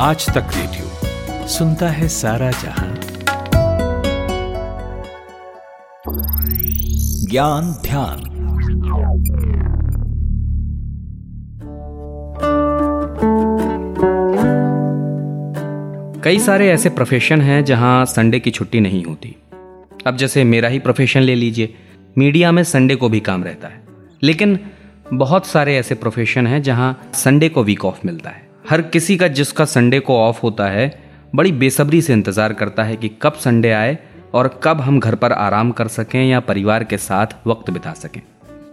आज तक रेडियो सुनता है सारा जहाँ। ज्ञान ध्यान। कई सारे ऐसे प्रोफेशन हैं जहाँ संडे की छुट्टी नहीं होती। अब जैसे मेरा ही प्रोफेशन ले लीजिए मीडिया में संडे को भी काम रहता है। लेकिन बहुत सारे ऐसे प्रोफेशन हैं जहाँ संडे को वीक ऑफ़ मिलता है। हर किसी का जिसका संडे को ऑफ़ होता है, बड़ी बेसब्री से इंतज़ार करता है कि कब संडे आए और कब हम घर पर आराम कर सकें या परिवार के साथ वक्त बिता सकें।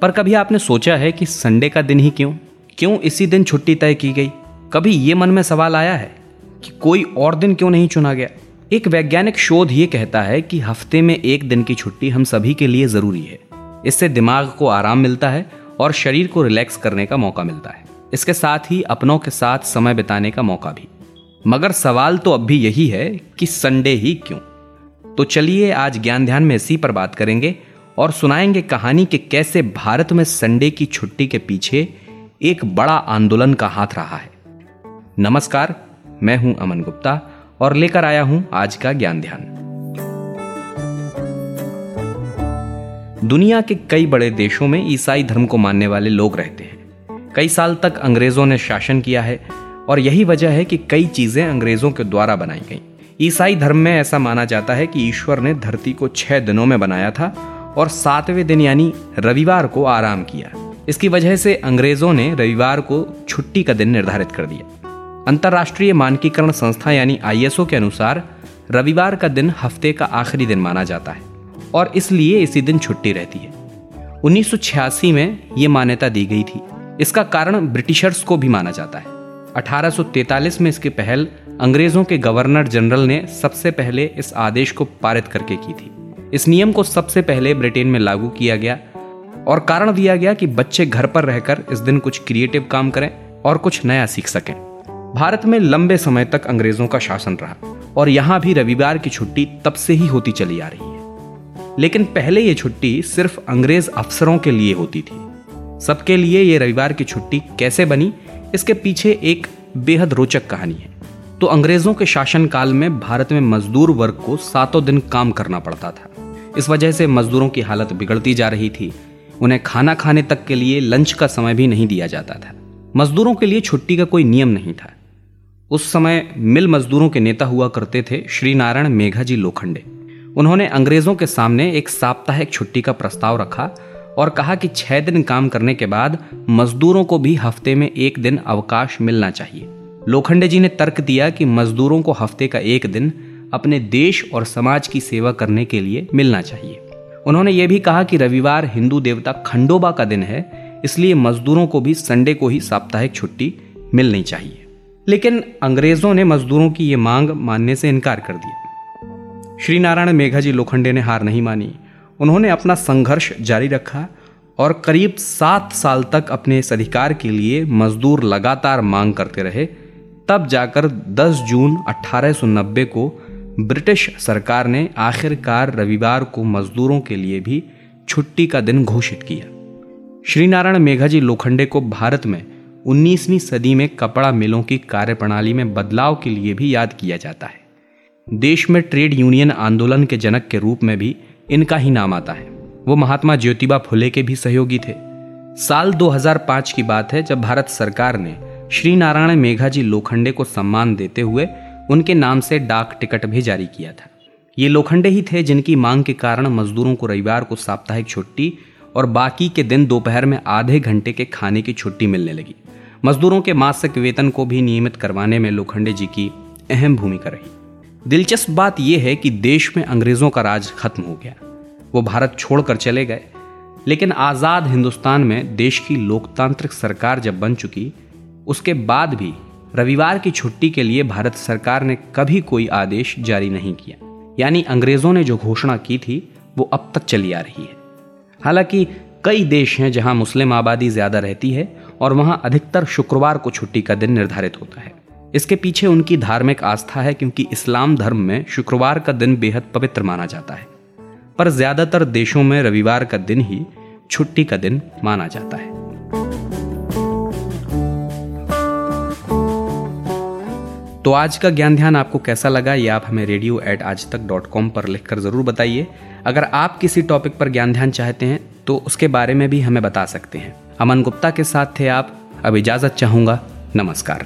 पर कभी आपने सोचा है कि संडे का दिन ही क्यों? क्यों इसी दिन छुट्टी तय की गई? कभी ये मन में सवाल आया है कि कोई और दिन क्यों नहीं चुना गया? एक वैज्ञानिक शोध ये कहता है कि हफ़्ते में एक दिन की छुट्टी हम सभी के लिए ज़रूरी है। इससे दिमाग को आराम मिलता है और शरीर को रिलैक्स करने का मौका मिलता है। इसके साथ ही अपनों के साथ समय बिताने का मौका भी। मगर सवाल तो अब भी यही है कि संडे ही क्यों? तो चलिए आज ज्ञान ध्यान में इसी पर बात करेंगे और सुनाएँगे कहानी के कैसे भारत में संडे की छुट्टी के पीछे एक बड़ा आंदोलन का हाथ रहा है। नमस्कार, मैं हूँ अमन गुप्ता और लेकर आया हूँ आज का ज्ञान ध्यान दुनिया के कई बड़े देशों में ईसाई धर्म को मानने वाले लोग रहते हैं। कई साल तक अंग्रेज़ों ने शासन किया है और यही वजह है कि कई चीज़ें अंग्रेज़ों के द्वारा बनाई गई। ईसाई धर्म में ऐसा माना जाता है कि ईश्वर ने धरती को छह दिनों में बनाया था और सातवें दिन यानी रविवार को आराम किया। इसकी वजह से अंग्रेज़ों ने रविवार को छुट्टी का दिन निर्धारित कर दिया। अंतर्राष्ट्रीय मानकीकरण संस्था यानी आईएसओ के अनुसार रविवार का दिन हफ़्ते का आखिरी दिन माना जाता है और इसलिए इसी दिन छुट्टी रहती है। 1986 में ये मान्यता दी गई थी। इसका कारण ब्रिटिशर्स को भी माना जाता है। 1843 में इसकी पहल अंग्रेज़ों के गवर्नर जनरल ने सबसे पहले इस आदेश को पारित करके की थी। इस नियम को सबसे पहले ब्रिटेन में लागू किया गया और कारण दिया गया कि बच्चे घर पर रहकर इस दिन कुछ क्रिएटिव काम करें और कुछ नया सीख सकें। भारत में लंबे समय तक अंग्रेज़ों का शासन रहा और यहाँ भी रविवार की छुट्टी तब से ही होती चली आ रही है। लेकिन पहले ये छुट्टी सिर्फ़ अंग्रेज़ अफसरों के लिए होती थी। सबके लिए ये रविवार की छुट्टी कैसे बनी, इसके पीछे एक बेहद रोचक कहानी है। तो अंग्रेज़ों के शासन काल में भारत में मजदूर वर्ग को सातों दिन काम करना पड़ता था। इस वजह से मजदूरों की हालत बिगड़ती जा रही थी। उन्हें खाना खाने तक के लिए लंच का समय भी नहीं दिया जाता था। मजदूरों के लिए छुट्टी का कोई नियम नहीं था। उस समय मिल मजदूरों के नेता हुआ करते थे श्री नारायण मेघाजी लोखंडे। उन्होंने अंग्रेज़ों के सामने एक साप्ताहिक छुट्टी का प्रस्ताव रखा और कहा कि छह दिन काम करने के बाद मजदूरों को भी हफ़्ते में एक दिन अवकाश मिलना चाहिए। लोखंडे जी ने तर्क दिया कि मजदूरों को हफ़्ते का एक दिन अपने देश और समाज की सेवा करने के लिए मिलना चाहिए। उन्होंने ये भी कहा कि रविवार हिंदू देवता खंडोबा का दिन है, इसलिए मजदूरों को भी संडे को ही साप्ताहिक छुट्टी मिलनी चाहिए। लेकिन अंग्रेज़ों ने मजदूरों की ये मांग मानने से इनकार कर दिया। श्री नारायण मेघाजी लोखंडे ने हार नहीं मानी। उन्होंने अपना संघर्ष जारी रखा और करीब सात साल तक अपने इस अधिकार के लिए मजदूर लगातार मांग करते रहे, तब जाकर 10 जून 1890 को ब्रिटिश सरकार ने आखिरकार रविवार को मजदूरों के लिए भी छुट्टी का दिन घोषित किया। श्रीनारायण मेघाजी लोखंडे को भारत में 19वीं सदी में कपड़ा मिलों की कार्यप्रणाली में बदलाव के लिए भी याद किया जाता है। देश में ट्रेड यूनियन आंदोलन के जनक के रूप में भी इनका ही नाम आता है। वो महात्मा ज्योतिबा फुले के भी सहयोगी थे। साल 2005 की बात है, जब भारत सरकार ने श्री नारायण मेघाजी लोखंडे को सम्मान देते हुए उनके नाम से डाक टिकट भी जारी किया था। ये लोखंडे ही थे जिनकी मांग के कारण मजदूरों को रविवार को साप्ताहिक छुट्टी और बाकी के दिन दोपहर में आधे घंटे के खाने की छुट्टी मिलने लगी। मजदूरों के मासिक वेतन को भी नियमित करवाने में लोखंडे जी की अहम भूमिका रही। दिलचस्प बात यह है कि देश में अंग्रेज़ों का राज खत्म हो गया। वो भारत छोड़कर चले गए। लेकिन आज़ाद हिंदुस्तान में देश की लोकतांत्रिक सरकार जब बन चुकी, उसके बाद भी रविवार की छुट्टी के लिए भारत सरकार ने कभी कोई आदेश जारी नहीं किया। यानी अंग्रेज़ों ने जो घोषणा की थी, वो अब तक चली आ रही है। हालाँकि कई देश हैं जहाँ मुस्लिम आबादी ज़्यादा रहती है और वहाँ अधिकतर शुक्रवार को छुट्टी का दिन निर्धारित होता है। इसके पीछे उनकी धार्मिक आस्था है क्योंकि इस्लाम धर्म में शुक्रवार का दिन बेहद पवित्र माना जाता है। पर ज़्यादातर देशों में रविवार का दिन ही छुट्टी का दिन माना जाता है। तो आज का ज्ञान ध्यान आपको कैसा लगा, ये आप हमें रेडियो एट आज तक डॉट कॉम पर लिखकर ज़रूर बताइए। अगर आप किसी टॉपिक पर ज्ञान ध्यान चाहते हैं तो उसके बारे में भी हमें बता सकते हैं। अमन गुप्ता के साथ थे आप। अब इजाज़त चाहूँगा। नमस्कार।